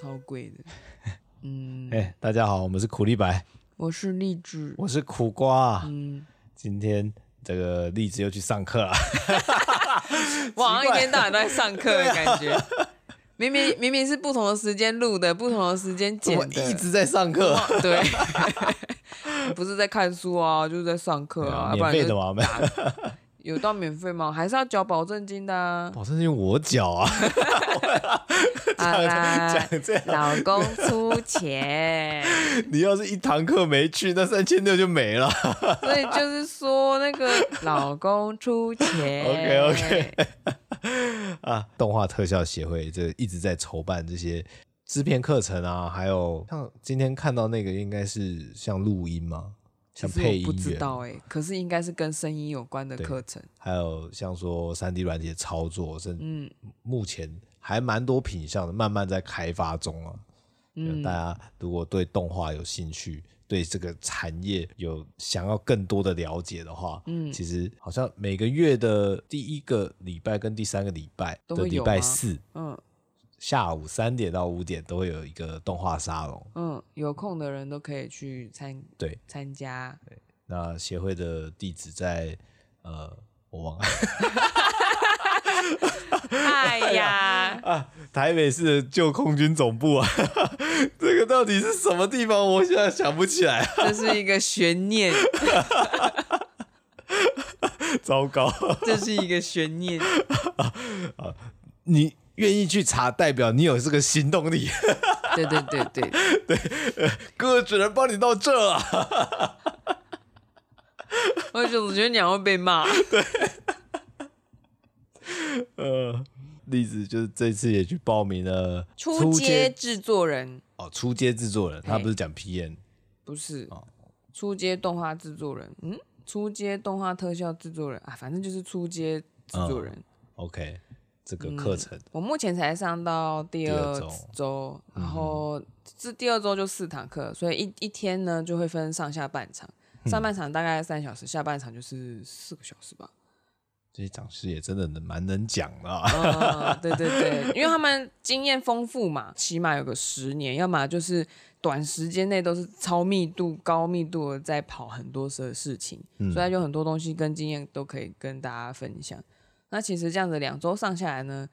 超贵的。嗯，哎、欸，大家好，我们是苦力白，我是荔枝，我是苦瓜。嗯，今天这个荔枝又去上课了，我好像一天到晚都在上课的感觉。明明明明是不同的时间录的，不同的时间剪的，我一直在上课。对，不是在看书啊，就是在上课啊，免费的嘛？没有到免费吗？还是要缴保证金的啊？保证金我缴啊！好啦，老公出钱。你要是一堂课没去，那三千六就没了。所以就是说，那个老公出钱。OK OK。啊，动画特效协会这一直在筹办这些制片课程啊，还有像今天看到那个，应该是像录音吗？像配音，不知道哎、欸，可是应该是跟声音有关的课程。还有像说三 D 软体的操作，甚至目前还蛮多品相的，慢慢在开发中啊。嗯，大家如果对动画有兴趣，对这个产业有想要更多的了解的话，嗯，其实好像每个月的第一个礼拜跟第三个礼拜的礼拜四，嗯。下午三点到五点都会有一个动画沙龙，嗯，有空的人都可以去参对参加。对，那协会的地址在呃，我忘了。哎呀啊，台北市的旧空军总部啊，这个到底是什么地方？我现在想不起来。这是一个悬念。糟糕，这是一个悬念。啊，你。愿意去查，代表你有这个行动力。对对对对 对，哥只能帮你到这啊。我总觉得你会被骂。对。呃，例子就是这次也去报名了初阶制作人。哦，初阶制作人，他不是讲 PM。不是。哦，初阶动画制作人。嗯，初阶动画特效制作人啊，反正就是初阶制作人。嗯，OK。这个课程、嗯，我目前才上到第二周，然后这第二周就四堂课，所以一一天呢就会分上下半场，上半场大概三小时，下半场就是四个小时吧。这些讲师也真的能蛮能讲的、啊嗯，对对对，因为他们经验丰富嘛，起码有个十年，要么就是短时间内都是超密度、高密度的在跑很多的事情，嗯、所以就很多东西跟经验都可以跟大家分享。那其实这样子两周上下来呢，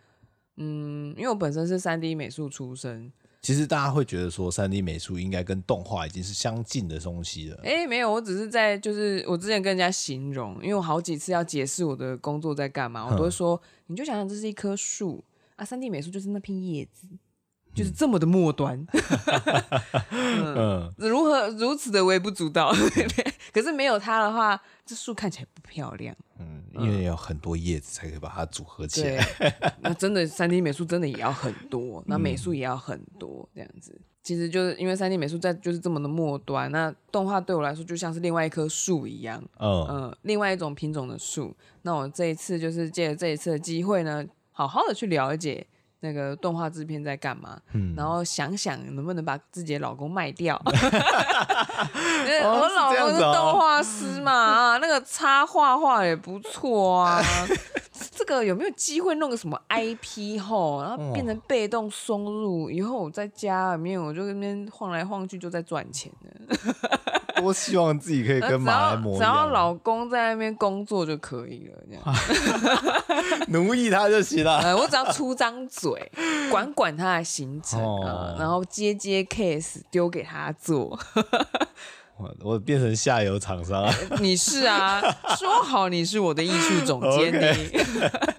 嗯，因为我本身是三 D 美术出身，其实大家会觉得说三 D 美术应该跟动画已经是相近的东西了。哎，没有，我只是在就是我之前跟人家形容，因为我好几次要解释我的工作在干嘛，我都会说，你就想想这是一棵树啊，三 D 美术就是那片叶子。就是这么的末端，嗯，如何如此的微不足道？可是没有它的话，这树看起来不漂亮。嗯，因为要很多叶子才可以把它组合起来。那真的三 D 美术真的也要很多，那美术也要很多，这样子。其实就是因为三 D 美术在就是这么的末端，那动画对我来说就像是另外一棵树一样，嗯嗯，另外一种品种的树。那我这一次就是借着这一次的机会呢，好好的去了解。那个动画制片在干嘛？嗯，然后想想能不能把自己的老公卖掉。我老公是动画师嘛，啊，那个插画画也不错啊。这个有没有机会弄个什么 IP 后，然后变成被动收入？以后我在家里面，我就那边晃来晃去，就在赚钱多希望自己可以跟马来模一样，只要老公在那边工作就可以了，这样 奴役他就行了。我只要出张嘴，管管他的行程，哦、然后接接 case 丢给他做。我我变成下游厂商，你是啊？说好你是我的艺术总监呢？Okay.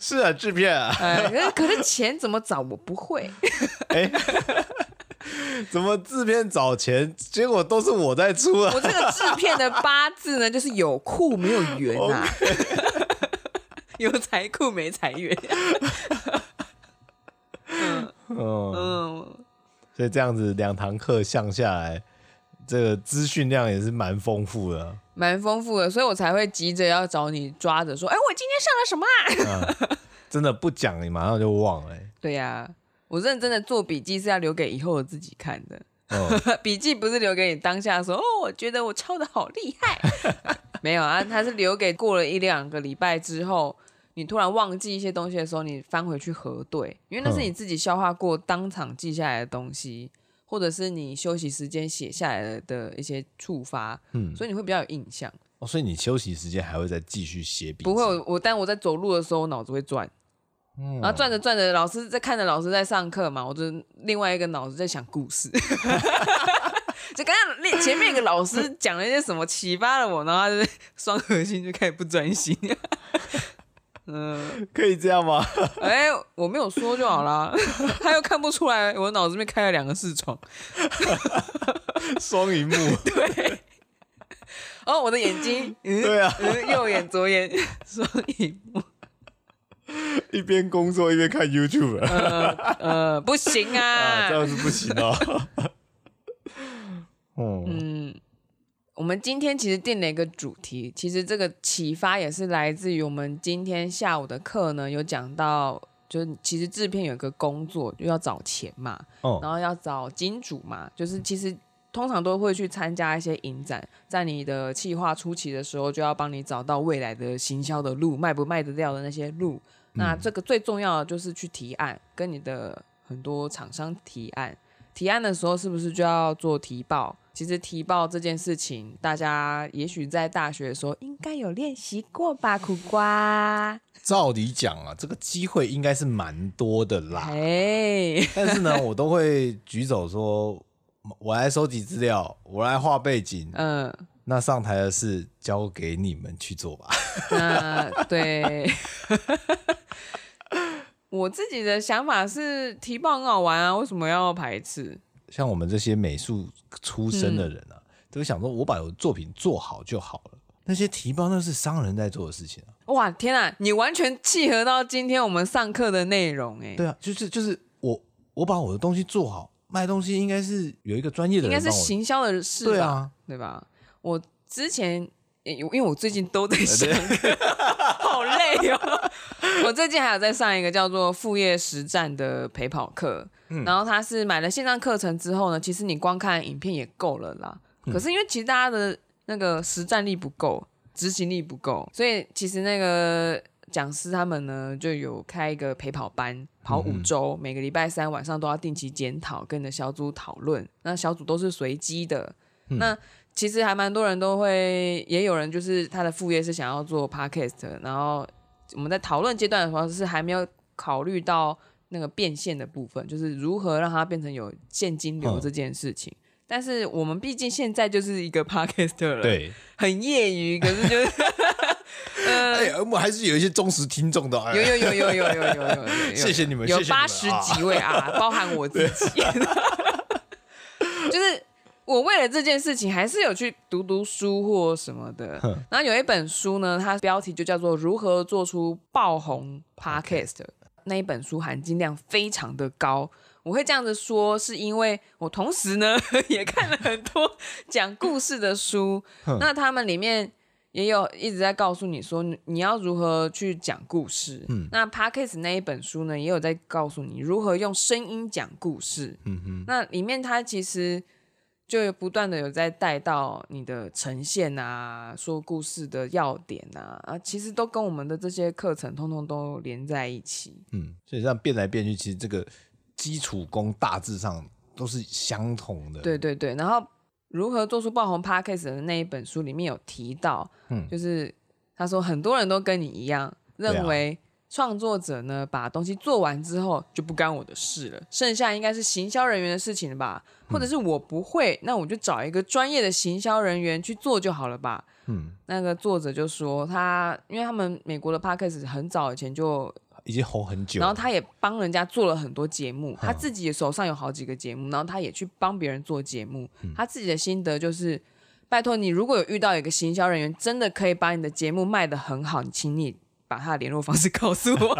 是啊，制片啊。哎，可是钱怎么找？我不会。哎 怎么制片找钱，结果都是我在出啊！我这个制片的八字呢，就是有库没有缘啊. 有财库没财源。嗯嗯，所以这样子两堂课上下来，这个资讯量也是蛮丰富的，蛮丰富的，所以我才会急着要找你抓着说，哎，我今天上了什么啊？嗯、真的不讲，你马上就忘了。对呀、啊。我认真的做笔记是要留给以后的自己看的，笔记、oh. 不是留给你当下说哦，我觉得我抄的好厉害，没有啊，它是留给过了一两个礼拜之后，你突然忘记一些东西的时候，你翻回去核对，因为那是你自己消化过、当场记下来的东西，或者是你休息时间写下来的一些触发，嗯，所以你会比较有印象。哦，所以你休息时间还会再继续写笔记？不会，我我但我在走路的时候，脑子会转，嗯，然后转着转着，老师在看着老师在上课嘛，我就另外一个脑子在想故事。就刚刚前面一个老师讲了一些什么，启发了我，然后他就是 双核心就开始不专心。嗯，可以这样吗？哎、欸，我没有说就好啦。他又看不出来，我脑子里面开了两个视窗，双荧幕。对。哦，我的眼睛。嗯、对啊、嗯，右眼左眼双荧幕。一边工作一边看 YouTube。呃，呃，不行啊，啊，这样是不行啊。嗯。嗯我们今天其实定了一个主题，其实这个启发也是来自于我们今天下午的课呢，有讲到，就是其实制片有一个工作，就要找钱嘛，哦，然后要找金主嘛，就是其实通常都会去参加一些影展，在你的企划初期的时候，就要帮你找到未来的行销的路，卖不卖得掉的那些路。那这个最重要的就是去提案，跟你的很多厂商提案。提案的时候是不是就要做提报？其实提报这件事情，大家也许在大学的时候应该有练习过吧？苦瓜。照理讲啊，这个机会应该是蛮多的啦。嘿，但是呢，我都会举手说，我来收集资料，我来画背景。嗯，那上台的事交给你们去做吧。嗯，对。我自己的想法是，提报很好玩啊，为什么要排斥？像我们这些美术出身的人啊，嗯、都想说，我把我的作品做好就好了。那些提报那是商人在做的事情啊！哇，天啊，你完全契合到今天我们上课的内容哎。对啊，就是就是我我把我的东西做好，卖东西应该是有一个专业的人，应该是行销的事吧？对啊，对吧？我之前。因为我最近都在上课，好累哦。我最近还有在上一个叫做副业实战的陪跑课，嗯、然后他是买了线上课程之后呢，其实你光看影片也够了啦。嗯、可是因为其实大家的那个实战力不够，执行力不够，所以其实那个讲师他们呢就有开一个陪跑班，跑五周，嗯、每个礼拜三晚上都要定期检讨，跟你的小组讨论。那小组都是随机的，嗯、那。其实还蛮多人都会，也有人就是他的副业是想要做 podcast，然后我们在讨论阶段的时候是还没有考虑到那个变现的部分，就是如何让它变成有现金流这件事情。嗯、但是我们毕竟现在就是一个 podcast 了，对，很业余，可是就是，呃，哎，我们还是有一些忠实听众的，有有有有有有有有，谢谢你们，有八十几位啊，包含我自己，就是。我为了这件事情，还是有去读读书或什么的。哼然后有一本书呢，它标题就叫做《如何做出爆红 Podcast》。那一本书含金量非常的高。我会这样子说，是因为我同时呢 也看了很多讲故事的书。那他们里面也有一直在告诉你说，你要如何去讲故事。嗯、那 Podcast 那一本书呢，也有在告诉你如何用声音讲故事。嗯、哼那里面它其实。就不断的有在带到你的呈现啊，说故事的要点啊，啊，其实都跟我们的这些课程通通都连在一起。嗯，所以这样变来变去，其实这个基础功大致上都是相同的。对对对，然后如何做出爆红 Podcast 的那一本书里面有提到，嗯，就是他说很多人都跟你一样认为。创作者呢，把东西做完之后就不干我的事了，剩下应该是行销人员的事情了吧？嗯、或者是我不会，那我就找一个专业的行销人员去做就好了吧？嗯，那个作者就说他，因为他们美国的 podcast 很早以前就已经红很久，然后他也帮人家做了很多节目，嗯、他自己手上有好几个节目，然后他也去帮别人做节目，嗯、他自己的心得就是，拜托你如果有遇到一个行销人员，真的可以把你的节目卖得很好，你请你。把他的联络方式 告诉我，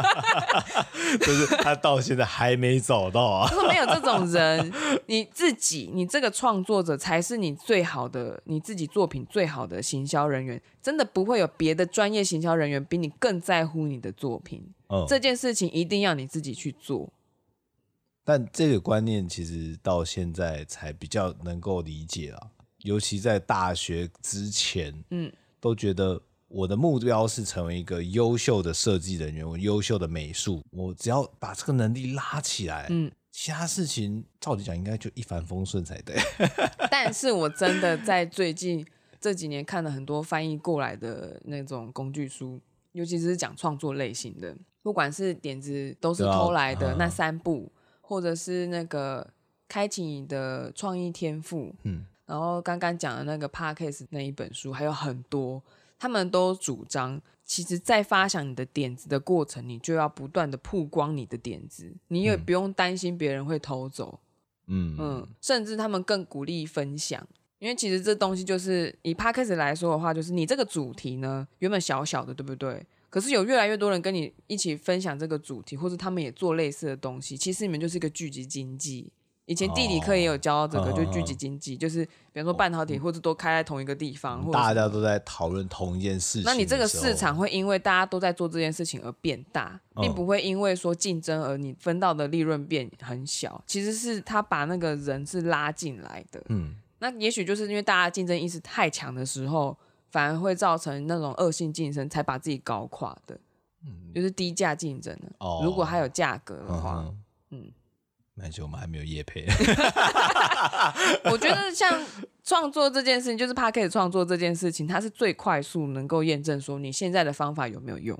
就是他到现在还没找到啊。他说没有这种人，你自己，你这个创作者才是你最好的，你自己作品最好的行销人员，真的不会有别的专业行销人员比你更在乎你的作品。嗯，这件事情一定要你自己去做。但这个观念其实到现在才比较能够理解啊，尤其在大学之前，嗯，都觉得。我的目标是成为一个优秀的设计人员，我优秀的美术，我只要把这个能力拉起来，嗯，其他事情照理讲应该就一帆风顺才对。但是我真的在最近这几年看了很多翻译过来的那种工具书，尤其是讲创作类型的，不管是点子都是偷来的那三部，或者是那个开启你的创意天赋，嗯，然后刚刚讲的那个 Podcast 那一本书，还有很多。他们都主张，其实，在发想你的点子的过程，你就要不断的曝光你的点子，你也不用担心别人会偷走。嗯嗯，甚至他们更鼓励分享，因为其实这东西就是以 Podcast 来说的话，就是你这个主题呢，原本小小的，对不对？可是有越来越多人跟你一起分享这个主题，或者他们也做类似的东西，其实你们就是一个聚集经济。以前地理课也有教到这个，哦、就聚集经济，就是比方说半导体或者都开在同一个地方，或大家都在讨论同一件事情。那你这个市场会因为大家都在做这件事情而变大，并不会因为说竞争而你分到的利润变很小。其实是他把那个人是拉进来的。嗯，那也许就是因为大家竞争意识太强的时候，反而会造成那种恶性竞争，才把自己搞垮的。嗯，就是低价竞争的。哦，如果还有价格的话，嗯。嗯而且我们还没有夜配。我觉得像创作这件事情，就是 Podcast 创作这件事情，它是最快速能够验证说你现在的方法有没有用。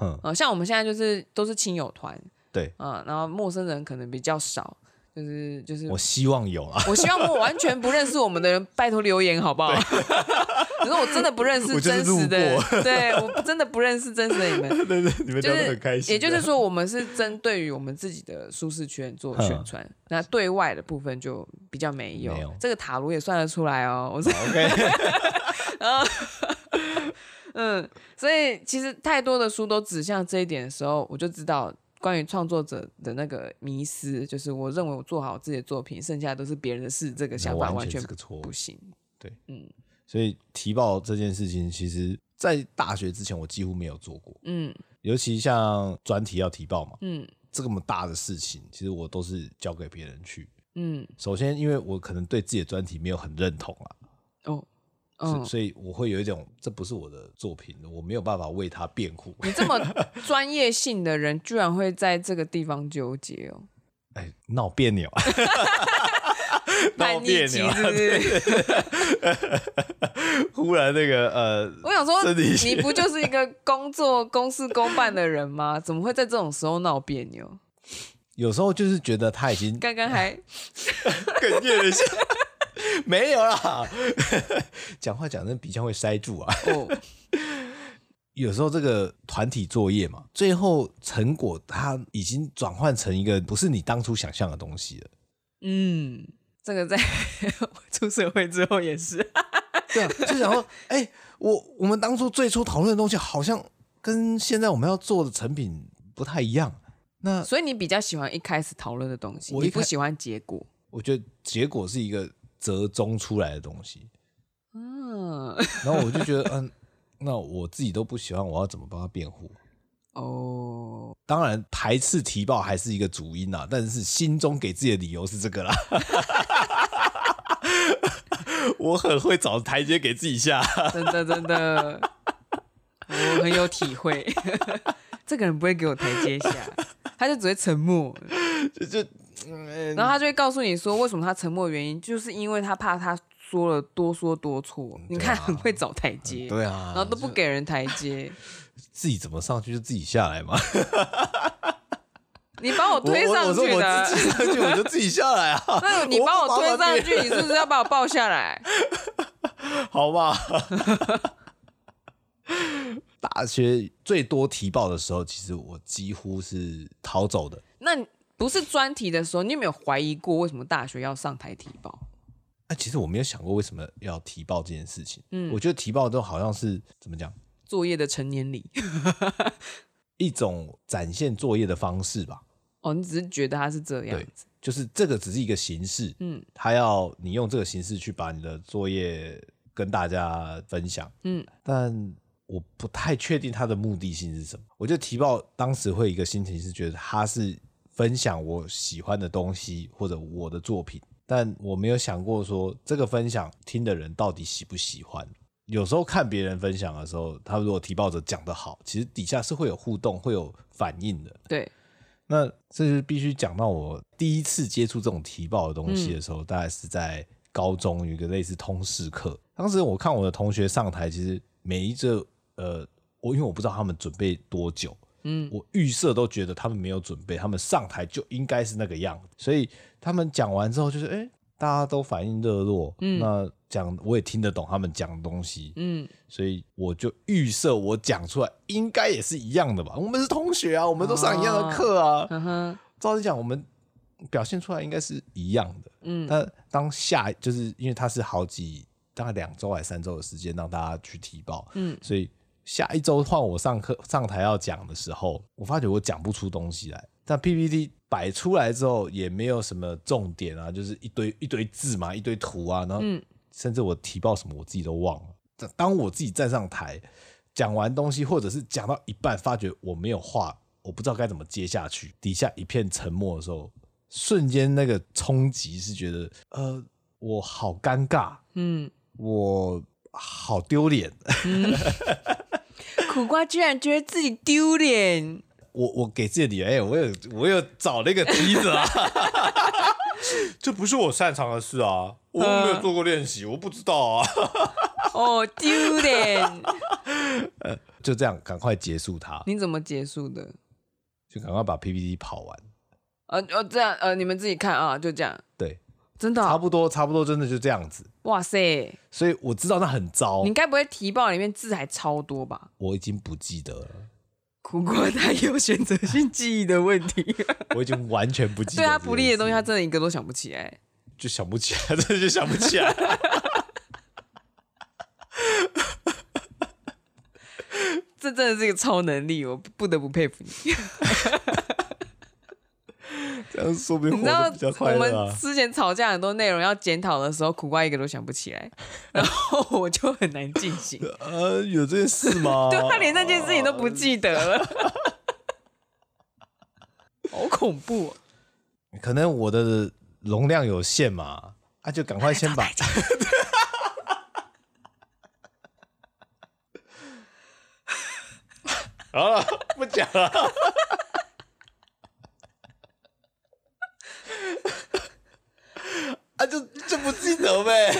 嗯、呃，像我们现在就是都是亲友团，对，嗯、呃，然后陌生人可能比较少。就是就是，我希望有啊！我希望我完全不认识我们的人，拜托留言好不好？可是我真的不认识真实的，对，我真的不认识真实的你们。对对，你们就是很开心。也就是说，我们是针对于我们自己的舒适圈做宣传，那对外的部分就比较没有。没有这个塔罗也算得出来哦。我说 OK。然后，嗯，所以其实太多的书都指向这一点的时候，我就知道。关于创作者的那个迷思，就是我认为我做好自己的作品，剩下都是别人的事。这个想法完全错，不行。对，嗯，所以提报这件事情，其实在大学之前我几乎没有做过。嗯，尤其像专题要提报嘛，嗯，这么大的事情，其实我都是交给别人去。嗯，首先因为我可能对自己的专题没有很认同啊。哦。嗯，所以我会有一种，这不是我的作品，我没有办法为他辩护。你这么专业性的人，居然会在这个地方纠结哦？哎，闹别扭啊！闹别扭是不是？忽然那个呃，我想说，你不就是一个工作公事公办的人吗？怎么会在这种时候闹别扭？有时候就是觉得他已经刚刚还 哽咽了一下。没有啦，讲话讲的鼻腔会塞住啊。Oh. 有时候这个团体作业嘛，最后成果它已经转换成一个不是你当初想象的东西了。嗯，这个在 出社会之后也是。对啊，就想说，哎、欸，我我们当初最初讨论的东西，好像跟现在我们要做的成品不太一样。那所以你比较喜欢一开始讨论的东西，你不喜欢结果？我觉得结果是一个。折中出来的东西，嗯，然后我就觉得，嗯，那我自己都不喜欢，我要怎么帮他辩护？哦，当然排斥提报还是一个主因啊，但是心中给自己的理由是这个啦。我很会找台阶给自己下，真的真的，我很有体会。这个人不会给我台阶下，他就只会沉默，就。就然后他就会告诉你说，为什么他沉默的原因，就是因为他怕他说了多说多错。你看，很 会找台阶，对啊，然后都不给人台阶，自己怎么上去就自己下来嘛。你把我推上去的，我自己上去我就自己下来啊。那你把我推上去，你是不是要把我抱下来？好吧。大学最多提报的时候，其实我几乎是逃走的。那。不是专题的时候，你有没有怀疑过为什么大学要上台提报？啊，其实我没有想过为什么要提报这件事情。嗯，我觉得提报都好像是怎么讲，作业的成年礼，一种展现作业的方式吧。哦，你只是觉得它是这样子，就是这个只是一个形式。嗯，他要你用这个形式去把你的作业跟大家分享。嗯，但我不太确定他的目的性是什么。我觉得提报当时会一个心情是觉得他是。分享我喜欢的东西或者我的作品，但我没有想过说这个分享听的人到底喜不喜欢。有时候看别人分享的时候，他如果提报者讲得好，其实底下是会有互动、会有反应的。对，那这是必须讲到我第一次接触这种提报的东西的时候，嗯、大概是在高中有一个类似通识课。当时我看我的同学上台，其实每一个呃，我因为我不知道他们准备多久，嗯，我预设都觉得他们没有准备，他们上台就应该是那个样子，所以他们讲完之后就是哎。欸大家都反应热络，嗯，那讲我也听得懂他们讲的东西，嗯，所以我就预设我讲出来应该也是一样的吧。我们是同学啊，我们都上一样的课啊，嗯哼，照理讲我们表现出来应该是一样的，嗯。但当下就是因为他是好几大概两周还是三周的时间让大家去提报，嗯，所以下一周换我上课上台要讲的时候，我发觉我讲不出东西来，但 PPT。摆出来之后也没有什么重点啊，就是一堆一堆字嘛，一堆图啊，然后甚至我提报什么我自己都忘了。当我自己站上台讲完东西，或者是讲到一半发觉我没有话，我不知道该怎么接下去，底下一片沉默的时候，瞬间那个冲击是觉得，呃，我好尴尬，嗯，我好丢脸，嗯、苦瓜居然觉得自己丢脸。我我给自己的理由，哎、欸，我有我有找那个梯子啊，这不是我擅长的事啊，我没有做过练习，我不知道啊。哦，丢脸。就这样，赶快结束它。你怎么结束的？就赶快把 PPT 跑完。呃呃，这样呃，你们自己看啊，就这样。对，真的、哦、差不多，差不多，真的就这样子。哇塞！所以我知道那很糟。你该不会提报里面字还超多吧？我已经不记得了。苦瓜他有选择性记忆的问题，我已经完全不记得。对他不利的东西，他真的一个都想不起来，就想不起来，真的就想不起来。这真的是一个超能力，我不得不佩服你。这样说明我比较快乐啊。你知道我们之前吵架很多内容要检讨的时候，苦瓜一个都想不起来，然后我就很难进行。呃，有这件事吗？对，他连那件事情都不记得了，好恐怖哦。可能我的容量有限嘛，那就赶快先把。好了，不讲了。啊，就就不记得呗，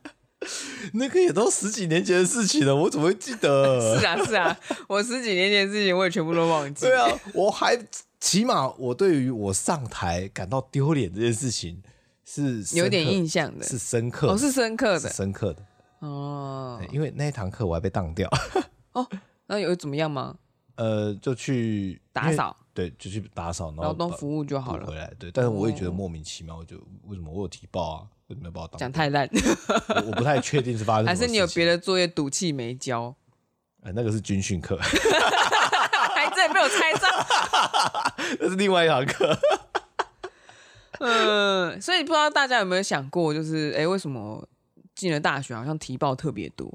那个也都十几年前的事情了，我怎么会记得？是啊，是啊，我十几年前的事情我也全部都忘记。对啊，我还起码我对于我上台感到丢脸这件事情是有点印象的，是深刻的，哦，是深刻的，深刻的哦。因为那一堂课我还被当掉。哦，那有怎么样吗？呃，就去打扫。对，就去打扫，劳动服务就好了。回来，对，但是我也觉得莫名其妙，我就为什么我有提报啊？为什么要把我当？讲太烂，我，我不太确定是发生。还是你有别的作业赌气没交？哎，那个是军训课，还真被我猜中，那是另外一堂课。嗯，所以不知道大家有没有想过，就是哎，为什么进了大学好像提报特别多？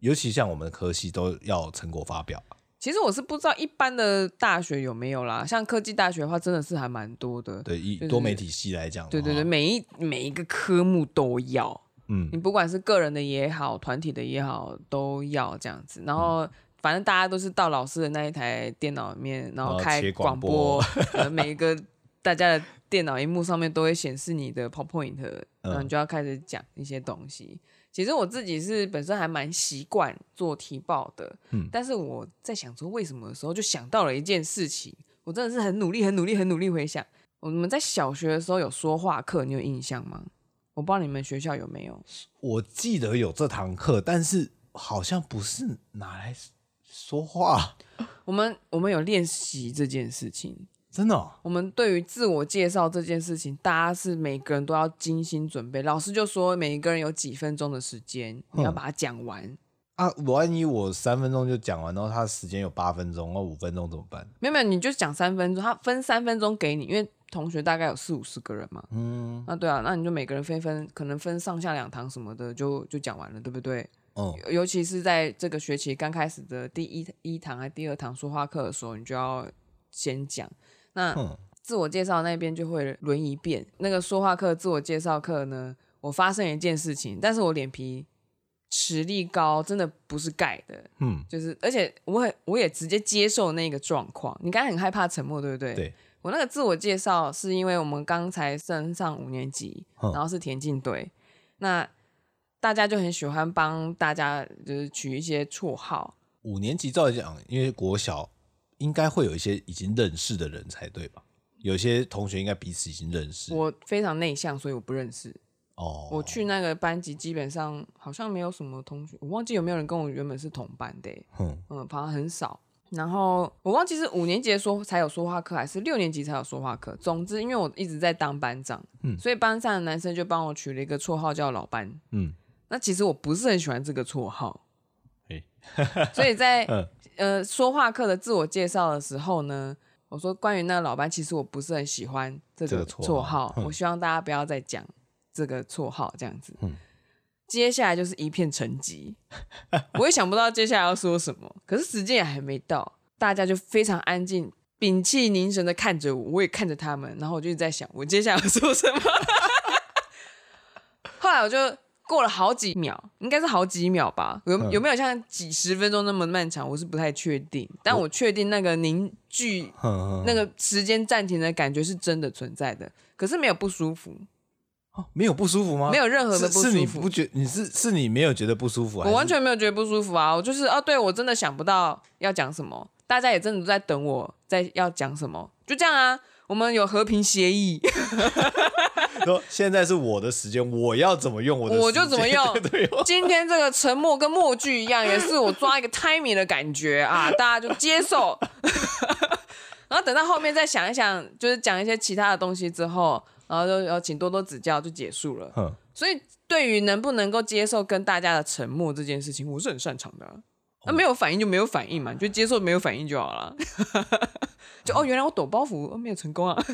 尤其像我们的科系都要成果发表。其实我是不知道一般的大学有没有啦，像科技大学的话，真的是还蛮多的。对，以多媒体系来讲，对对对，每一每一个科目都要，嗯，你不管是个人的也好，团体的也好，都要这样子。然后反正大家都是到老师的那一台电脑里面，然后开广播，呃，每一个大家的电脑荧幕上面都会显示你的 PowerPoint，然后你就要开始讲一些东西。其实我自己是本身还蛮习惯做提报的，嗯，但是我在想说为什么的时候，就想到了一件事情，我真的是很努力、很努力、很努力回想。我们在小学的时候有说话课，你有印象吗？我不知道你们学校有没有。我记得有这堂课，但是好像不是拿来说话。我们我们有练习这件事情。真的、哦，我们对于自我介绍这件事情，大家是每个人都要精心准备。老师就说，每一个人有几分钟的时间，你要把它讲完啊。万一我三分钟就讲完，然后他时间有八分钟，那五分钟怎么办？没有没有，你就讲三分钟，他分三分钟给你，因为同学大概有四五十个人嘛。嗯，那对啊，那你就每个人分分，可能分上下两堂什么的，就就讲完了，对不对？哦、嗯，尤其是在这个学期刚开始的第一一堂还第二堂说话课的时候，你就要先讲。那自我介绍那边就会轮一遍。那个说话课、自我介绍课呢，我发生一件事情，但是我脸皮实力高，真的不是盖的。嗯，就是而且我很我也直接接受那个状况。你刚才很害怕沉默，对不对？对。我那个自我介绍是因为我们刚才升上五年级，然后是田径队，那大家就很喜欢帮大家就是取一些绰号。五年级照理讲，因为国小应该会有一些已经认识的人才对吧？有些同学应该彼此已经认识。我非常内向，所以我不认识。哦，我去那个班级，基本上好像没有什么同学，我忘记有没有人跟我原本是同班的。嗯嗯，反正很少。然后我忘记是五年级的说才有说话课，还是六年级才有说话课。总之，因为我一直在当班长，嗯，所以班上的男生就帮我取了一个绰号叫老班，嗯。那其实我不是很喜欢这个绰号，嘿所以在 呃说话课的自我介绍的时候呢，我说关于那个老班，其实我不是很喜欢这个绰号，我希望大家不要再讲这个绰号这样子。嗯接下来就是一片沉寂，我也想不到接下来要说什么。可是时间也还没到，大家就非常安静，屏气凝神的看着我，我也看着他们，然后我就一直在想，我接下来要说什么。后来我就过了好几秒，应该是好几秒吧，有有没有像几十分钟那么漫长？我是不太确定，但我确定那个凝聚、那个时间暂停的感觉是真的存在的，可是没有不舒服。哦，没有不舒服吗？没有任何的不舒服。是你不觉你是是你没有觉得不舒服啊？我完全没有觉得不舒服啊！我就是哦，对我真的想不到要讲什么，大家也真的都在等我在要讲什么，就这样啊。我们有和平协议，说现在是我的时间，我要怎么用我的时间，我就怎么用。今天这个沉默跟默剧一样，也是我抓一个 timing 的感觉啊，大家就接受。然后等到后面再想一想，就是讲一些其他的东西之后。然后就要请多多指教，就结束了。哼所以对于能不能够接受跟大家的沉默这件事情，我是很擅长的、啊。那、没有反应就没有反应嘛，就接受没有反应就好了。就哦，原来我抖包袱、哦、没有成功啊。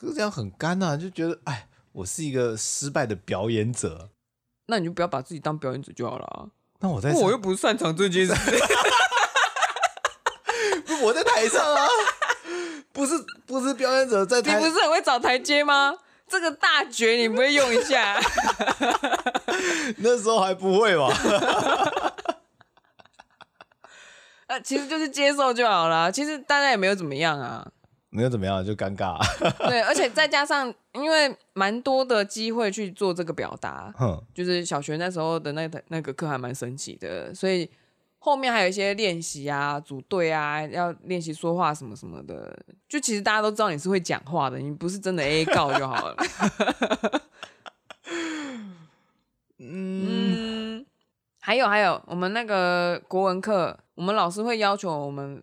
可是这样很干啊，就觉得哎，我是一个失败的表演者。那你就不要把自己当表演者就好了。啊那我在，我又不擅长这件事。我在台上啊。不是不是表演者在台，你不是很会找台阶吗？这个大绝你不会用一下？那时候还不会吧？呃，其实就是接受就好了。其实大家也没有怎么样啊，没有怎么样就尴尬。对，而且再加上因为蛮多的机会去做这个表达，哼就是小学那时候的那个那个课还蛮神奇的，所以。后面还有一些练习啊，组队啊，要练习说话什么什么的。就其实大家都知道你是会讲话的，你不是真的 A 告就好了。嗯，还有还有，我们那个国文课，我们老师会要求我们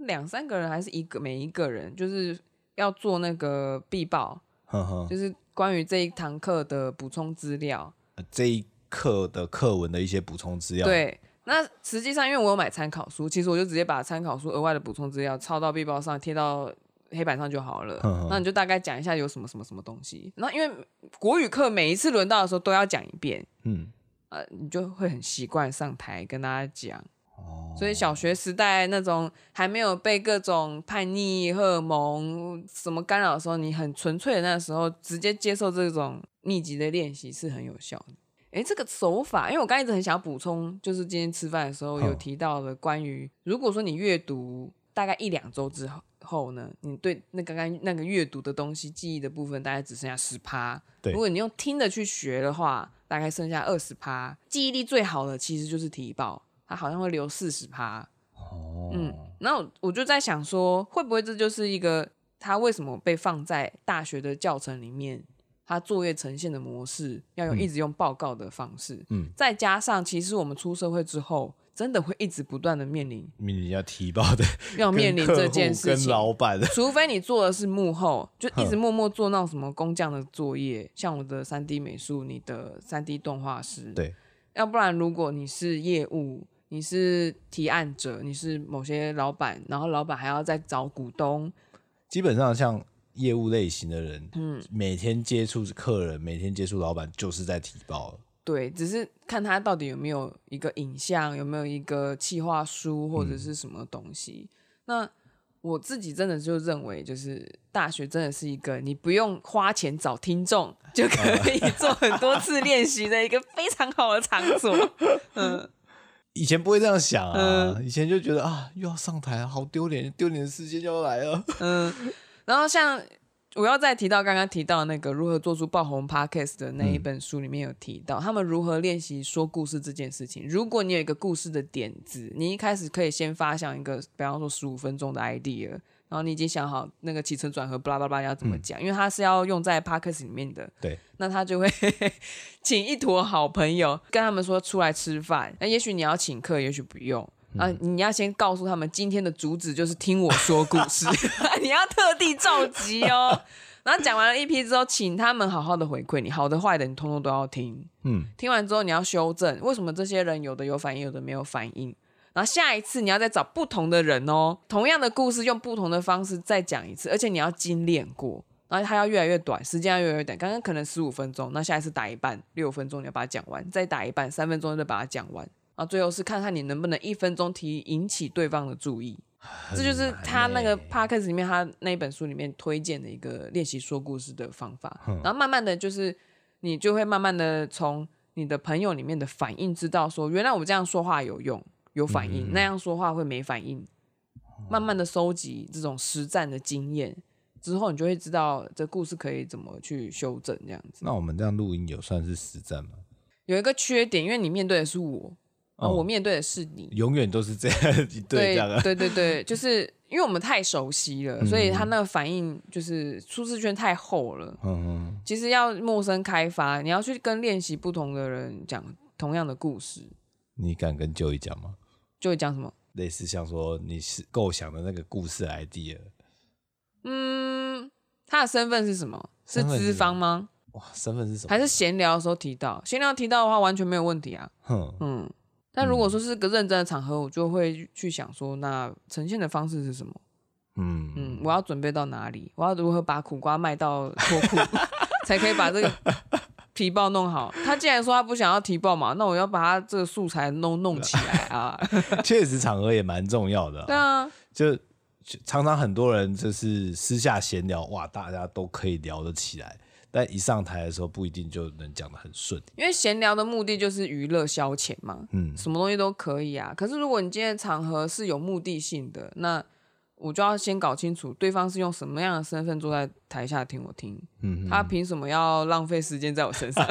两三个人还是一个每一个人，就是要做那个必报，呵呵就是关于这一堂课的补充资料。这一课的课文的一些补充资料。对。那实际上，因为我有买参考书，其实我就直接把参考书额外的补充资料抄到背包上，贴到黑板上就好了。那你就大概讲一下有什么什么什么东西。那因为国语课每一次轮到的时候都要讲一遍，嗯，呃，你就会很习惯上台跟大家讲。哦。所以小学时代那种还没有被各种叛逆荷尔蒙什么干扰的时候，你很纯粹的那时候，直接接受这种密集的练习是很有效的。哎，这个手法，因为我刚一直很想要补充，就是今天吃饭的时候有提到的关于，如果说你阅读大概一两周之后呢，你对那刚刚那个阅读的东西记忆的部分大概只剩下十趴。如果你用听的去学的话，大概剩下二十趴。记忆力最好的其实就是提报，它好像会留四十趴。哦，嗯，然后我就在想说，会不会这就是一个它为什么被放在大学的教程里面？他作业呈现的模式要用一直用报告的方式，嗯，再加上其实我们出社会之后，真的会一直不断的面临面临要提报的，要面临这件事情，跟老板，除非你做的是幕后，就一直默默做那种什么工匠的作业，像我的三 D 美术，你的三 D 动画师，对，要不然如果你是业务，你是提案者，你是某些老板，然后老板还要再找股东，基本上像。业务类型的人，嗯，每天接触客人，每天接触老板，就是在提报。对，只是看他到底有没有一个影像，有没有一个企划书或者是什么东西。嗯、那我自己真的就认为，就是大学真的是一个你不用花钱找听众就可以做很多次练习的一个非常好的场所。嗯，以前不会这样想啊，嗯、以前就觉得啊，又要上台，好丢脸，丢脸的时间就要来了。嗯，然后像。我要再提到刚刚提到那个如何做出爆红 Podcast 的那一本书里面有提到，他们如何练习说故事这件事情。如果你有一个故事的点子，你一开始可以先发想一个，比方说十五分钟的 idea，然后你已经想好那个起承转合，巴拉巴拉要怎么讲，因为它是要用在 Podcast 里面的。对，那他就会 请一坨好朋友跟他们说出来吃饭。那也许你要请客，也许不用。啊！你要先告诉他们，今天的主旨就是听我说故事。你要特地召集哦。然后讲完了一批之后，请他们好好的回馈你，好的坏的你通通都要听。嗯，听完之后你要修正，为什么这些人有的有反应，有的没有反应。然后下一次你要再找不同的人哦，同样的故事用不同的方式再讲一次，而且你要精炼过，然后它要越来越短，时间要越来越短。刚刚可能十五分钟，那下一次打一半，六分钟你要把它讲完，再打一半，三分钟就把它讲完。然后，最后是看看你能不能一分钟提引起对方的注意，这就是他那个 podcast 里面他那本书里面推荐的一个练习说故事的方法。然后慢慢的就是你就会慢慢的从你的朋友里面的反应知道说，原来我这样说话有用，有反应，那样说话会没反应。慢慢的收集这种实战的经验之后，你就会知道这故事可以怎么去修正这样子。那我们这样录音有算是实战吗？有一个缺点，因为你面对的是我。哦，我面对的是你，永远都是这样，对，对对对，就是因为我们太熟悉了，所以他那个反应就是舒适圈太厚了。嗯嗯，其实要陌生开发，你要去跟练习不同的人讲同样的故事。你敢跟 Joey 讲吗？Joey 讲什么？类似像说你是构想的那个故事 idea。嗯，他的身份是什么？是资方吗？哇，身份是什么？还是闲聊的时候提到？闲聊提到的话，完全没有问题啊。哼，嗯。但如果说是个认真的场合，我就会去想说，那呈现的方式是什么？嗯嗯，我要准备到哪里？我要如何把苦瓜卖到脱裤，才可以把这个提报弄好？他既然说他不想要提报嘛，那我要把他这个素材弄弄起来啊。确实，场合也蛮重要的。对啊，就常常很多人就是私下闲聊，哇，大家都可以聊得起来。但一上台的时候，不一定就能讲得很顺。因为闲聊的目的就是娱乐消遣嘛，嗯，什么东西都可以啊。可是如果你今天的场合是有目的性的，那我就要先搞清楚对方是用什么样的身份坐在台下听我听，嗯，他凭什么要浪费时间在我身上？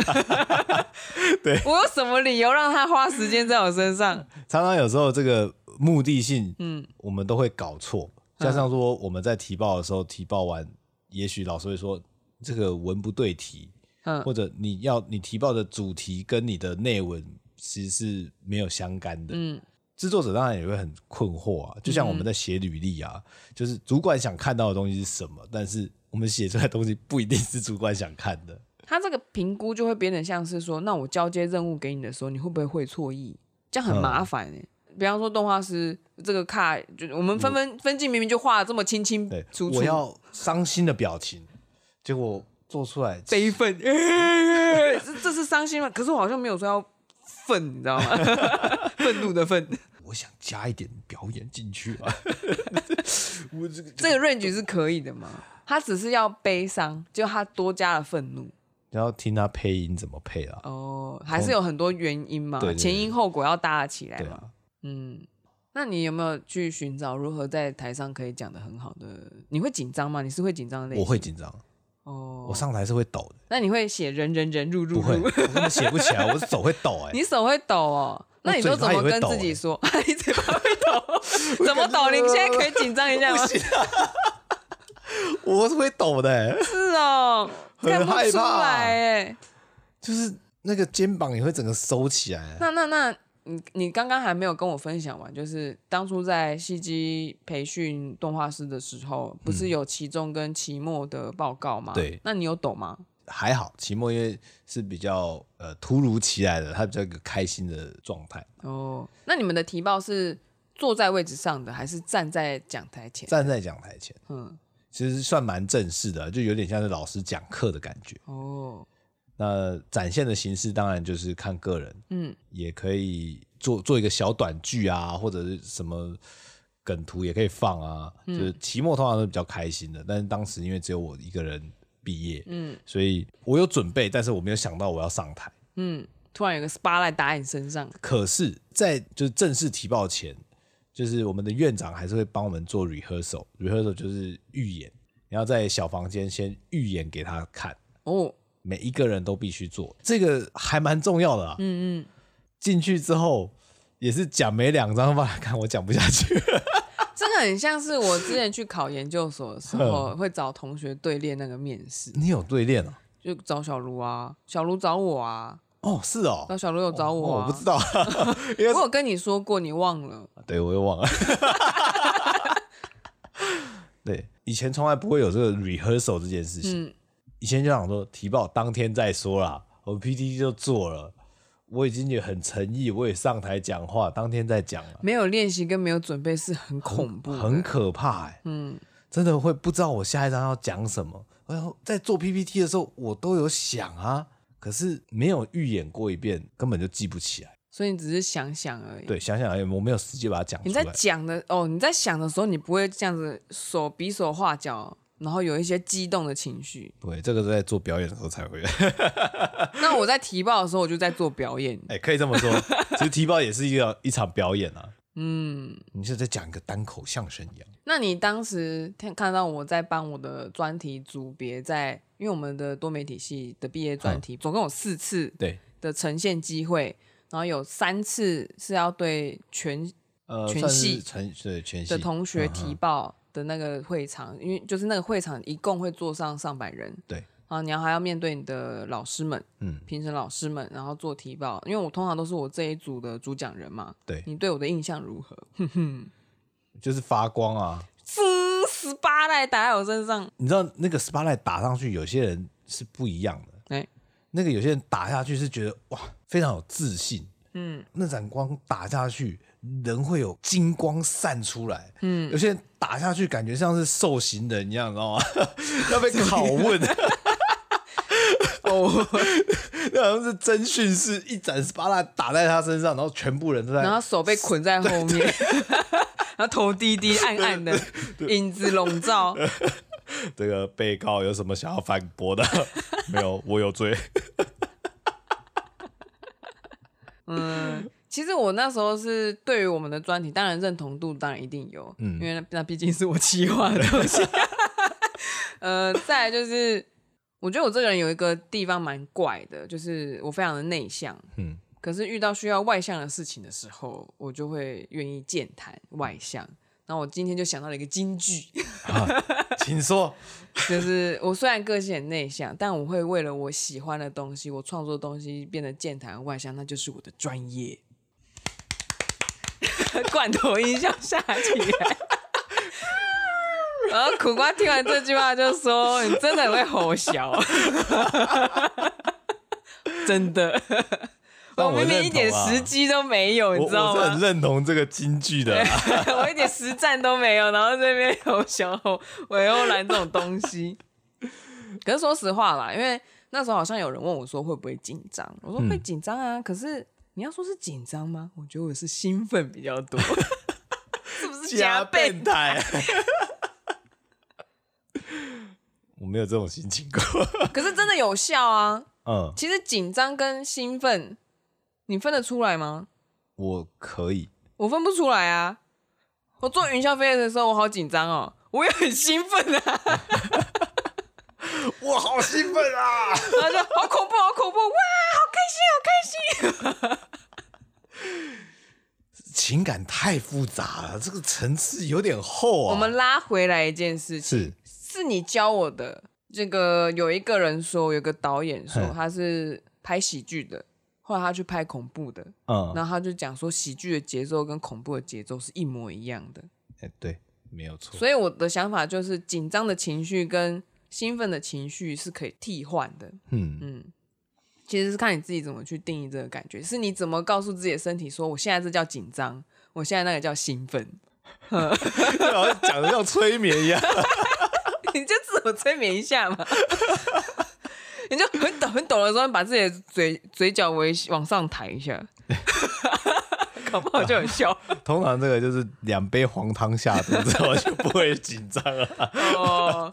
对，我有什么理由让他花时间在我身上？常常有时候这个目的性，嗯，我们都会搞错。加上说我们在提报的时候，提报完，也许老师会说。这个文不对题，嗯，或者你要你提报的主题跟你的内文其实是没有相干的，嗯，制作者当然也会很困惑啊。就像我们在写履历啊，嗯，就是主管想看到的东西是什么，但是我们写出来的东西不一定是主管想看的。他这个评估就会变得像是说，那我交接任务给你的时候，你会不会会错意？这样很麻烦哎，欸。嗯，比方说动画师这个卡，就我们分分分镜明明就画的这么清清楚楚，我要伤心的表情。结果做出来悲愤，这这是伤心吗？可是我好像没有说要愤，你知道吗？愤怒的愤。我想加一点表演进去啊。我这个这个 range 是可以的吗？他只是要悲伤，就他多加了愤怒。然后听他配音怎么配啊？哦，还是有很多原因嘛，前因后果要搭起来嘛。嗯，那你有没有去寻找如何在台上可以讲的很好的？你会紧张吗？你是会紧张的类型？我会紧张。哦，我上台是会抖的。那你会写人人人入入入？不会，我根本写不起来，我手会抖哎。你手会抖哦？那你说怎么跟自己说？你嘴巴会抖？怎么抖？你现在可以紧张一下吗？我是会抖的。是哦，很害怕哎。就是那个肩膀也会整个收起来。那那那。你你刚刚还没有跟我分享完，就是当初在戏机培训动画师的时候，不是有期中跟期末的报告吗？对，那你有懂吗？还好，期末因为是比较呃突如其来的，他比较一个开心的状态。哦，那你们的提报是坐在位置上的，还是站在讲台前？站在讲台前，嗯，其实算蛮正式的，就有点像是老师讲课的感觉。哦。那展现的形式当然就是看个人，嗯，也可以做做一个小短剧啊，或者是什么梗图也可以放啊。嗯、就是期末通常都是比较开心的，但是当时因为只有我一个人毕业，嗯，所以我有准备，但是我没有想到我要上台，嗯，突然有个 spotlight 打你身上。可是，在就是正式提报前，就是我们的院长还是会帮我们做 rehearsal，rehearsal 就是预演，你要在小房间先预演给他看哦。每一个人都必须做，这个还蛮重要的啊。嗯嗯，进去之后也是讲没两张，吧，看我讲不下去。这个很像是我之前去考研究所的时候，会找同学对练那个面试。你有对练啊？就找小卢啊，小卢找我啊。哦，是哦。找小卢有找我，我不知道。我有跟你说过，你忘了？对，我又忘了。对，以前从来不会有这个 rehearsal 这件事情。以前就想说提报当天再说啦，我 PPT 就做了，我已经也很诚意，我也上台讲话，当天再讲了。没有练习跟没有准备是很恐怖很，很可怕哎、欸，嗯，真的会不知道我下一张要讲什么。然后在做 PPT 的时候，我都有想啊，可是没有预演过一遍，根本就记不起来。所以你只是想想而已。对，想想而已，我没有实际把它讲出来。你在讲的哦，你在想的时候，你不会这样子手比手画脚。然后有一些激动的情绪，对，这个是在做表演的时候才会。那我在提报的时候，我就在做表演。哎、欸，可以这么说，其实提报也是一个一场表演啊。嗯，你是在讲一个单口相声一样。那你当时看到我在帮我的专题组别在，因为我们的多媒体系的毕业专题、嗯、总共有四次对的呈现机会，然后有三次是要对全呃全系全对全系的同学提报。嗯的那个会场，因为就是那个会场一共会坐上上百人，对，啊，你要还要面对你的老师们，嗯，评审老师们，然后做提报，因为我通常都是我这一组的主讲人嘛，对，你对我的印象如何？哼哼，就是发光啊，滋，spotlight 打在我身上，你知道那个 spotlight 打上去，有些人是不一样的，哎、欸，那个有些人打下去是觉得哇，非常有自信，嗯，那盏光打下去。人会有金光散出来，嗯，有些人打下去感觉像是受刑人一样，你知道吗？要被拷问，哦，那好像是真讯是一盏 spotlight 打在他身上，然后全部人都在，然后手被捆在后面，然后头低低暗暗的，影子笼罩。这个被告有什么想要反驳的？没有，我有罪。嗯。其实我那时候是对于我们的专题，当然认同度当然一定有，嗯，因为那那毕竟是我企划的东西。呃，再来就是，我觉得我这个人有一个地方蛮怪的，就是我非常的内向，嗯，可是遇到需要外向的事情的时候，我就会愿意健谈外向。然后我今天就想到了一个金句，啊，请说，就是我虽然个性很内向，但我会为了我喜欢的东西，我创作的东西变得健谈外向，那就是我的专业。罐头音效下起来，然后苦瓜听完这句话就说：“你真的很会吼小，真的。”我明明一点时机都没有，你知道吗？我是很认同这个京剧的，我一点实战都没有，然后这边有小吼尾欧兰这种东西。可是说实话啦，因为那时候好像有人问我说会不会紧张，我说会紧张啊，可是。你要说是紧张吗？我觉得我是兴奋比较多，是不是加变态？我没有这种心情过，可是真的有效啊。嗯，其实紧张跟兴奋，你分得出来吗？我可以，我分不出来啊。我坐云霄飞车的时候，我好紧张哦，我也很兴奋啊，我好兴奋啊，然后就好恐怖，好恐怖，哇，好开心，好开心。情感太复杂了，这个层次有点厚啊。我们拉回来一件事情，是是你教我的。这个有一个人说，有个导演说他是拍喜剧的，后来他去拍恐怖的，嗯，然后他就讲说喜剧的节奏跟恐怖的节奏是一模一样的。哎，对，没有错。所以我的想法就是，紧张的情绪跟兴奋的情绪是可以替换的。嗯嗯。其实是看你自己怎么去定义这个感觉，是你怎么告诉自己的身体说，我现在这叫紧张，我现在那个叫兴奋，好像讲的像催眠一样，你就自我催眠一下嘛，你就很抖很抖的时候，把自己的嘴嘴角微往上抬一下，搞不好就很笑。通常这个就是两杯黄汤下肚之后就不会紧张了。哦，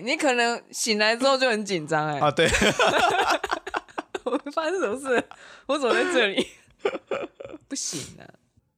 你可能醒来之后就很紧张哎。啊，对。我发生什么事？我怎么在这里？不行啊！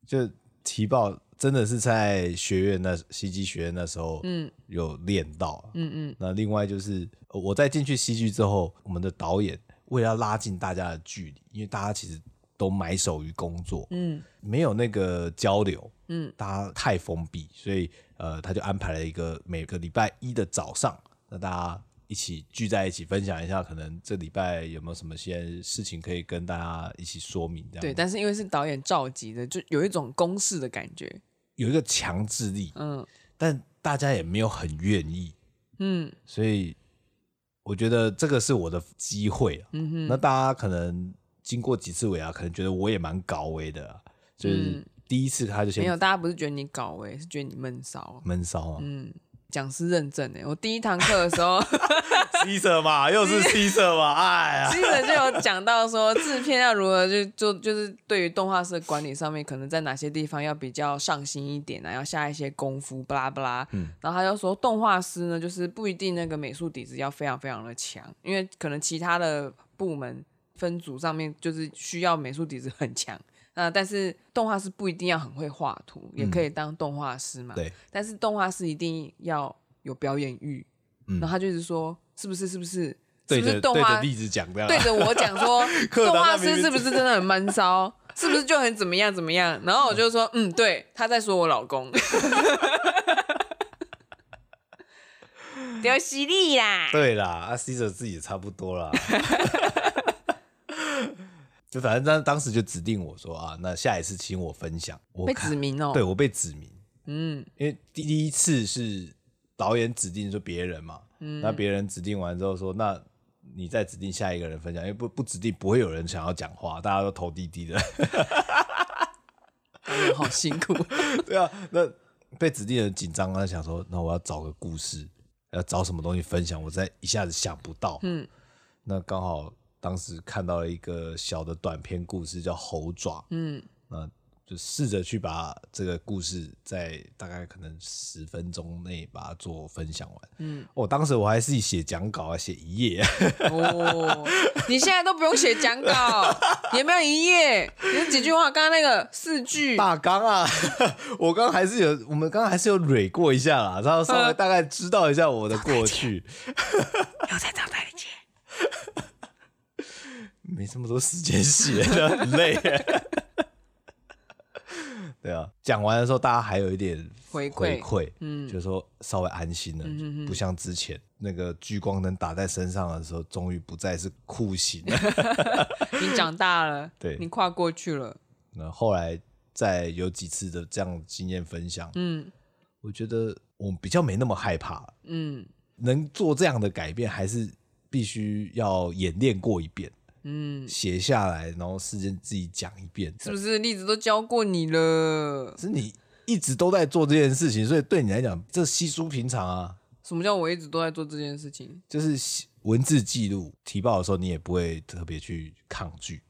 就提报真的是在学院那戏剧学院那时候，嗯，有练到，嗯嗯。那另外就是我在进去戏剧之后，我们的导演为了要拉近大家的距离，因为大家其实都埋首于工作，嗯，没有那个交流，嗯，大家太封闭，所以呃，他就安排了一个每个礼拜一的早上，那大家。一起聚在一起分享一下，可能这礼拜有没有什么些事情可以跟大家一起说明？这样对，但是因为是导演召集的，就有一种公式的感觉，有一个强制力。嗯，但大家也没有很愿意。嗯，所以我觉得这个是我的机会。嗯哼，那大家可能经过几次尾牙，可能觉得我也蛮搞威的，就是第一次他就先、嗯、没有，大家不是觉得你搞威，是觉得你闷骚，闷骚啊。嗯。讲师认证哎，我第一堂课的时候，C 社嘛，又是 C 社嘛，哎呀，C 社就有讲到说制片要如何就就就是对于动画师管理上面，可能在哪些地方要比较上心一点啊，要下一些功夫，巴拉巴拉。嗯，然后他就说，动画师呢，就是不一定那个美术底子要非常非常的强，因为可能其他的部门分组上面就是需要美术底子很强。那但是动画师不一定要很会画图，也可以当动画师嘛。对。但是动画师一定要有表演欲。嗯。然后他就是说，是不是？是不是？是不是动画？对着例子讲的。对着我讲说，动画师是不是真的很闷骚？是不是就很怎么样怎么样？然后我就说，嗯，对，他在说我老公。丢犀利啦！对啦，阿 C 者自己也差不多啦。就反正当当时就指定我说啊，那下一次请我分享。我被指名哦，对我被指名，嗯，因为第一次是导演指定说别人嘛，嗯，那别人指定完之后说，那你再指定下一个人分享，因为不不指定不会有人想要讲话，大家都头低低的，好辛苦，对啊，那被指定的人紧张啊，想说那我要找个故事，要找什么东西分享，我再一下子想不到，嗯，那刚好。当时看到了一个小的短篇故事，叫《猴爪》。嗯，那就试着去把这个故事在大概可能十分钟内把它做分享完。嗯，我、哦、当时我还是写讲稿啊，写一页。哦，你现在都不用写讲稿，也没有一页，有几句话。刚刚那个四句大纲啊，我刚刚还是有，我们刚刚还是有蕊过一下啦，然后稍微大概知道一下我的过去。又在找代理没这么多时间写，很累。对啊，讲完的时候，大家还有一点回馈，嗯，就是说稍微安心了，嗯、不像之前那个聚光灯打在身上的时候，终于不再是酷刑了。你长大了，对，你跨过去了。那后来再有几次的这样经验分享，嗯，我觉得我们比较没那么害怕，嗯，能做这样的改变，还是必须要演练过一遍。嗯，写下来，然后事先自己讲一遍，是不是？例子都教过你了，是你一直都在做这件事情，所以对你来讲，这稀疏平常啊。什么叫我一直都在做这件事情？就是文字记录提报的时候，你也不会特别去抗拒。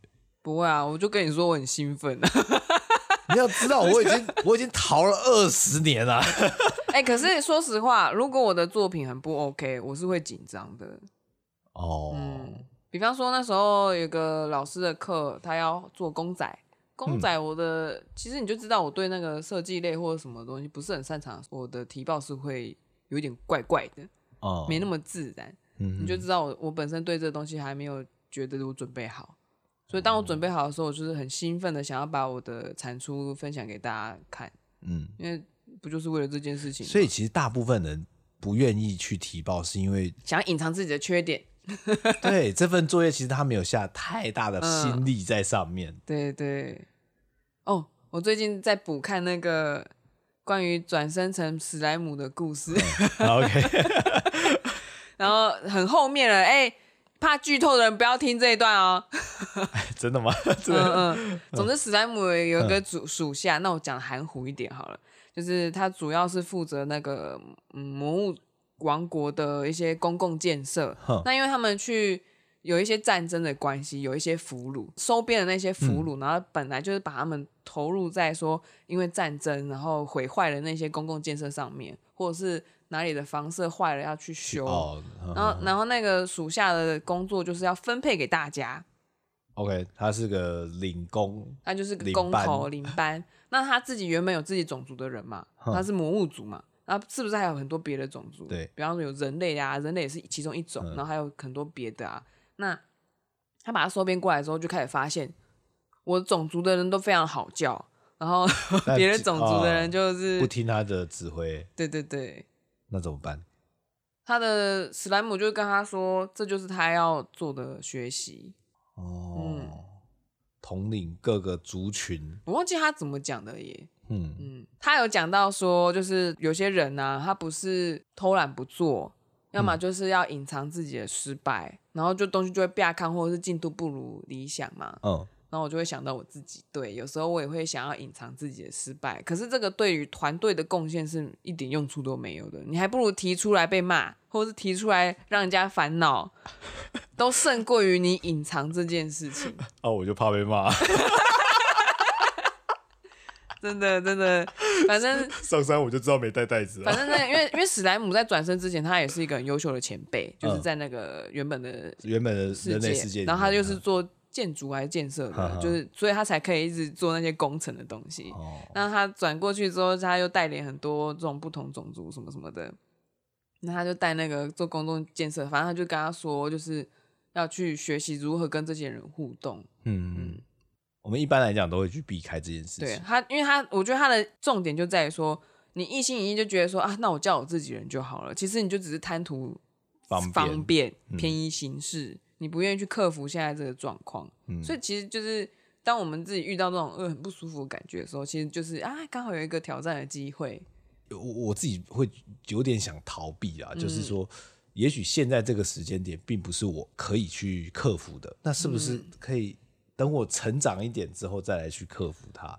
不会啊，我就跟你说我很兴奋啊。你要知道，我已经我已经逃了二十年了。哎、欸，可是说实话，如果我的作品很不 OK，我是会紧张的。哦。嗯比方说那时候有个老师的课，他要做公仔，公仔我的、嗯、其实你就知道我对那个设计类或者什么东西不是很擅长，我的提报是会有点怪怪的，哦，没那么自然，嗯，你就知道我我本身对这个东西还没有觉得我准备好，所以当我准备好的时候，我就是很兴奋的想要把我的产出分享给大家看，嗯，因为不就是为了这件事情，所以其实大部分人不愿意去提报，是因为想要隐藏自己的缺点。对这份作业，其实他没有下太大的心力在上面。嗯、对对，哦，我最近在补看那个关于转生成史莱姆的故事。嗯、OK，然后很后面了，哎，怕剧透的人不要听这一段哦。真的吗？真的嗯嗯。总之，史莱姆有一个属属下，那我讲含糊一点好了，就是他主要是负责那个嗯魔物王国的一些公共建设，那因为他们去有一些战争的关系，有一些俘虏收编的那些俘虏，嗯、然后本来就是把他们投入在说因为战争然后毁坏了那些公共建设上面，或者是哪里的房舍坏了要去修，哦、然后然后那个属下的工作就是要分配给大家。OK，他是个领工，他就是个工头领班。班那他自己原本有自己种族的人嘛，他是魔物族嘛，然后是不是还有很多别的种族？对，比方说有人类啊，人类也是其中一种，然后还有很多别的啊。那他把他收编过来之后，就开始发现我种族的人都非常好叫，然后 别的种族的人就是、哦、不听他的指挥。对对对，那怎么办？他的史莱姆就跟他说，这就是他要做的学习。哦，嗯，统领各个族群，我忘记他怎么讲的耶。嗯嗯，他有讲到说，就是有些人呢、啊，他不是偷懒不做，要么就是要隐藏自己的失败，嗯、然后就东西就会变看，或者是进度不如理想嘛。嗯。然后我就会想到我自己，对，有时候我也会想要隐藏自己的失败，可是这个对于团队的贡献是一点用处都没有的。你还不如提出来被骂，或者是提出来让人家烦恼，都胜过于你隐藏这件事情。哦，我就怕被骂。真的真的，反正 上山我就知道没带袋子。反正那因为因为史莱姆在转身之前，他也是一个很优秀的前辈，就是在那个原本的原本的人类世界，然后他就是做。建筑还是建设的，呵呵就是所以他才可以一直做那些工程的东西。那、哦、他转过去之后，他又带领很多这种不同种族什么什么的。那他就带那个做公众建设，反正他就跟他说，就是要去学习如何跟这些人互动。嗯嗯，嗯我们一般来讲都会去避开这件事情。对他，因为他我觉得他的重点就在于说，你一心一意就觉得说啊，那我叫我自己人就好了。其实你就只是贪图方便，方便便宜行事。嗯你不愿意去克服现在这个状况，嗯、所以其实就是当我们自己遇到这种呃很不舒服的感觉的时候，其实就是啊，刚好有一个挑战的机会。我我自己会有点想逃避啊，嗯、就是说，也许现在这个时间点并不是我可以去克服的，那是不是可以等我成长一点之后再来去克服它？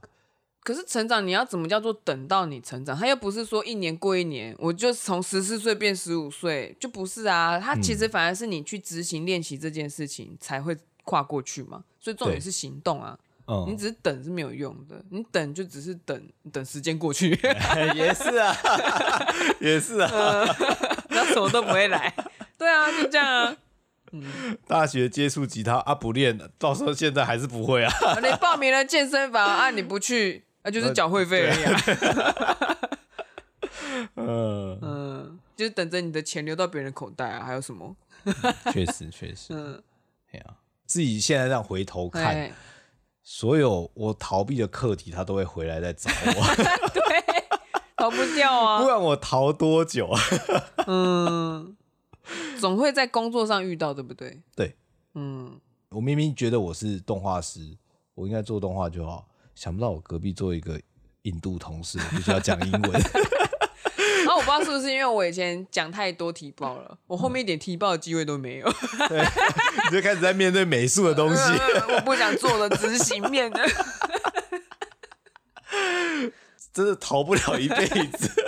可是成长，你要怎么叫做等到你成长？他又不是说一年过一年，我就从十四岁变十五岁，就不是啊。他其实反而是你去执行练习这件事情才会跨过去嘛。所以重点是行动啊。嗯，你只是等是没有用的，你等就只是等等时间过去。也是啊，也是啊，那什么都不会来。对啊，就这样啊。嗯，大学接触吉他啊，不练，到时候现在还是不会啊。你报名了健身房啊，你不去。那、啊、就是缴会费而已、啊。嗯嗯，就是等着你的钱流到别人的口袋啊，还有什么？确实确实。嗯，哎呀，自己现在这样回头看，嘿所有我逃避的课题，他都会回来再找我。对，逃不掉啊！不管我逃多久，嗯，总会在工作上遇到，对不对？对，嗯，我明明觉得我是动画师，我应该做动画就好。想不到我隔壁做一个印度同事，必须要讲英文。然后我不知道是不是因为我以前讲太多提报了，我后面一点提报的机会都没有。对，你就开始在面对美术的东西。我不想做的执行面的，真的逃不了一辈子。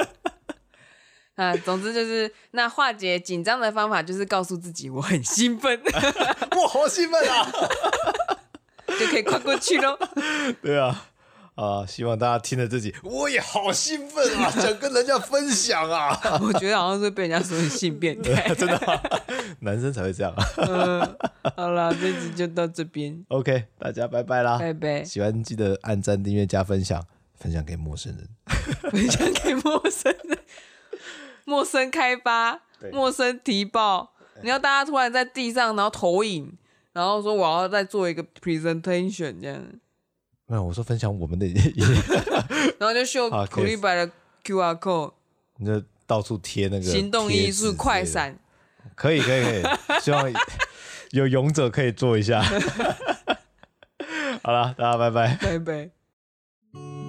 啊，总之就是那化解紧张的方法就是告诉自己我很兴奋，我好兴奋啊！就可以跨过去喽。对啊，啊，希望大家听了自己，我也好兴奋啊，想跟人家分享啊。我觉得好像是被人家说你性变态，真的吗？男生才会这样啊。嗯，好了，这集就到这边。OK，大家拜拜啦，拜拜。喜欢记得按赞、订阅、加分享，分享给陌生人，分享给陌生人，陌生开发，陌生提报。你要大家突然在地上，然后投影。然后说我要再做一个 presentation 这样，没有，我说分享我们的，然后就秀苦力白的 QR code，你就到处贴那个行动艺术快闪，可以可以可以，希望有勇者可以做一下。好了，大家拜拜，拜拜。